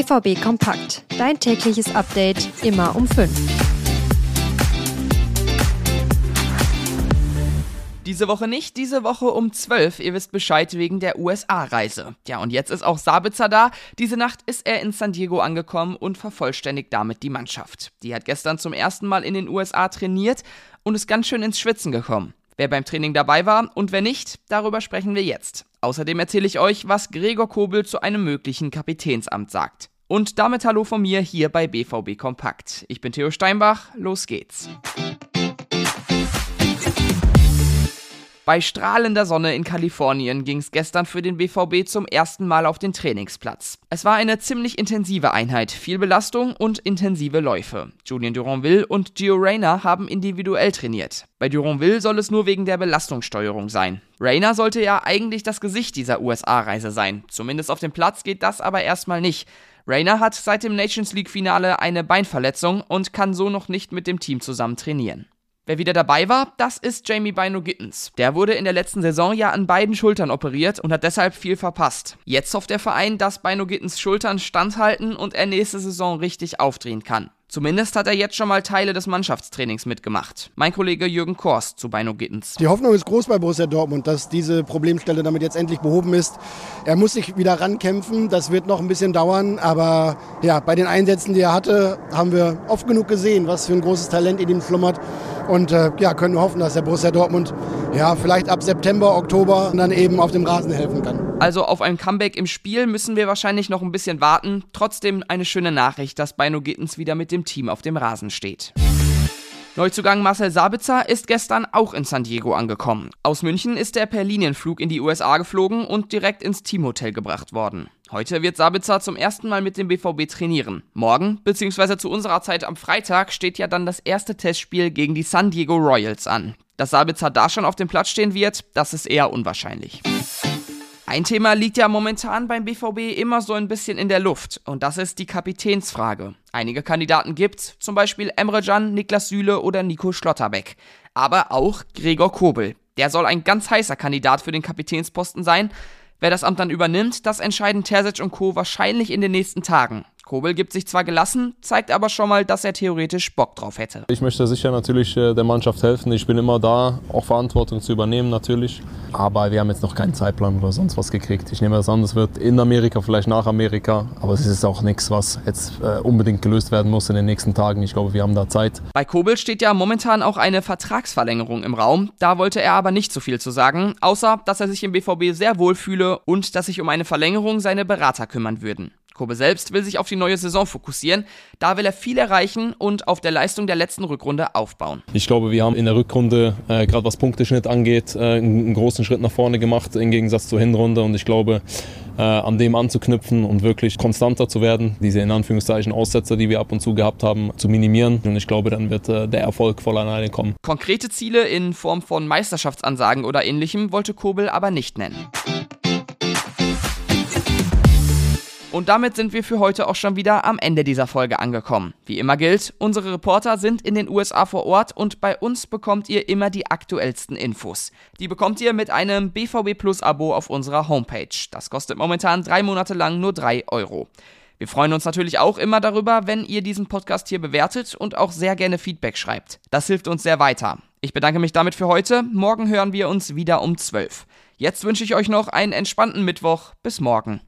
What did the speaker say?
BVB Kompakt. Dein tägliches Update immer um 5. Diese Woche nicht, diese Woche um 12. Ihr wisst Bescheid wegen der USA-Reise. Ja, und jetzt ist auch Sabitzer da. Diese Nacht ist er in San Diego angekommen und vervollständigt damit die Mannschaft. Die hat gestern zum ersten Mal in den USA trainiert und ist ganz schön ins Schwitzen gekommen. Wer beim Training dabei war und wer nicht, darüber sprechen wir jetzt. Außerdem erzähle ich euch, was Gregor Kobel zu einem möglichen Kapitänsamt sagt. Und damit hallo von mir hier bei BVB Kompakt. Ich bin Theo Steinbach, los geht's. Bei strahlender Sonne in Kalifornien ging es gestern für den BVB zum ersten Mal auf den Trainingsplatz. Es war eine ziemlich intensive Einheit, viel Belastung und intensive Läufe. Julien Duranville und Gio Reyna haben individuell trainiert. Bei Duranville soll es nur wegen der Belastungssteuerung sein. Reyna sollte ja eigentlich das Gesicht dieser USA-Reise sein. Zumindest auf dem Platz geht das aber erstmal nicht. Rayner hat seit dem Nations League-Finale eine Beinverletzung und kann so noch nicht mit dem Team zusammen trainieren. Wer wieder dabei war, das ist Jamie Bino Gittens. Der wurde in der letzten Saison ja an beiden Schultern operiert und hat deshalb viel verpasst. Jetzt hofft der Verein, dass Bino Gittens Schultern standhalten und er nächste Saison richtig aufdrehen kann. Zumindest hat er jetzt schon mal Teile des Mannschaftstrainings mitgemacht. Mein Kollege Jürgen Korst zu Bino Gittens. Die Hoffnung ist groß bei Borussia Dortmund, dass diese Problemstelle damit jetzt endlich behoben ist. Er muss sich wieder rankämpfen, das wird noch ein bisschen dauern, aber ja, bei den Einsätzen, die er hatte, haben wir oft genug gesehen, was für ein großes Talent in ihm schlummert. Und äh, ja, können wir hoffen, dass der Borussia Dortmund ja vielleicht ab September, Oktober dann eben auf dem Rasen helfen kann. Also auf ein Comeback im Spiel müssen wir wahrscheinlich noch ein bisschen warten. Trotzdem eine schöne Nachricht, dass Beino Gittens wieder mit dem Team auf dem Rasen steht. Neuzugang Marcel Sabitzer ist gestern auch in San Diego angekommen. Aus München ist er per Linienflug in die USA geflogen und direkt ins Teamhotel gebracht worden. Heute wird Sabitzer zum ersten Mal mit dem BVB trainieren. Morgen, beziehungsweise zu unserer Zeit am Freitag, steht ja dann das erste Testspiel gegen die San Diego Royals an. Dass Sabitzer da schon auf dem Platz stehen wird, das ist eher unwahrscheinlich. Ein Thema liegt ja momentan beim BVB immer so ein bisschen in der Luft und das ist die Kapitänsfrage. Einige Kandidaten gibt's, zum Beispiel Emre Can, Niklas Süle oder Nico Schlotterbeck. Aber auch Gregor Kobel. Der soll ein ganz heißer Kandidat für den Kapitänsposten sein. Wer das Amt dann übernimmt, das entscheiden Terzic und Co. wahrscheinlich in den nächsten Tagen. Kobel gibt sich zwar gelassen, zeigt aber schon mal, dass er theoretisch Bock drauf hätte. Ich möchte sicher natürlich äh, der Mannschaft helfen. Ich bin immer da, auch Verantwortung zu übernehmen natürlich. Aber wir haben jetzt noch keinen Zeitplan oder sonst was gekriegt. Ich nehme das an, es wird in Amerika, vielleicht nach Amerika. Aber es ist auch nichts, was jetzt äh, unbedingt gelöst werden muss in den nächsten Tagen. Ich glaube, wir haben da Zeit. Bei Kobel steht ja momentan auch eine Vertragsverlängerung im Raum. Da wollte er aber nicht so viel zu sagen, außer dass er sich im BVB sehr wohl fühle und dass sich um eine Verlängerung seine Berater kümmern würden. Kobe selbst will sich auf die neue Saison fokussieren. Da will er viel erreichen und auf der Leistung der letzten Rückrunde aufbauen. Ich glaube, wir haben in der Rückrunde, äh, gerade was Punkteschnitt angeht, äh, einen großen Schritt nach vorne gemacht im Gegensatz zur Hinrunde. Und ich glaube, äh, an dem anzuknüpfen und wirklich konstanter zu werden, diese in Anführungszeichen Aussetzer, die wir ab und zu gehabt haben, zu minimieren. Und ich glaube, dann wird äh, der Erfolg voll alleine kommen. Konkrete Ziele in Form von Meisterschaftsansagen oder ähnlichem wollte Kobel aber nicht nennen. Und damit sind wir für heute auch schon wieder am Ende dieser Folge angekommen. Wie immer gilt, unsere Reporter sind in den USA vor Ort und bei uns bekommt ihr immer die aktuellsten Infos. Die bekommt ihr mit einem BVB Plus Abo auf unserer Homepage. Das kostet momentan drei Monate lang nur drei Euro. Wir freuen uns natürlich auch immer darüber, wenn ihr diesen Podcast hier bewertet und auch sehr gerne Feedback schreibt. Das hilft uns sehr weiter. Ich bedanke mich damit für heute. Morgen hören wir uns wieder um 12. Jetzt wünsche ich euch noch einen entspannten Mittwoch. Bis morgen.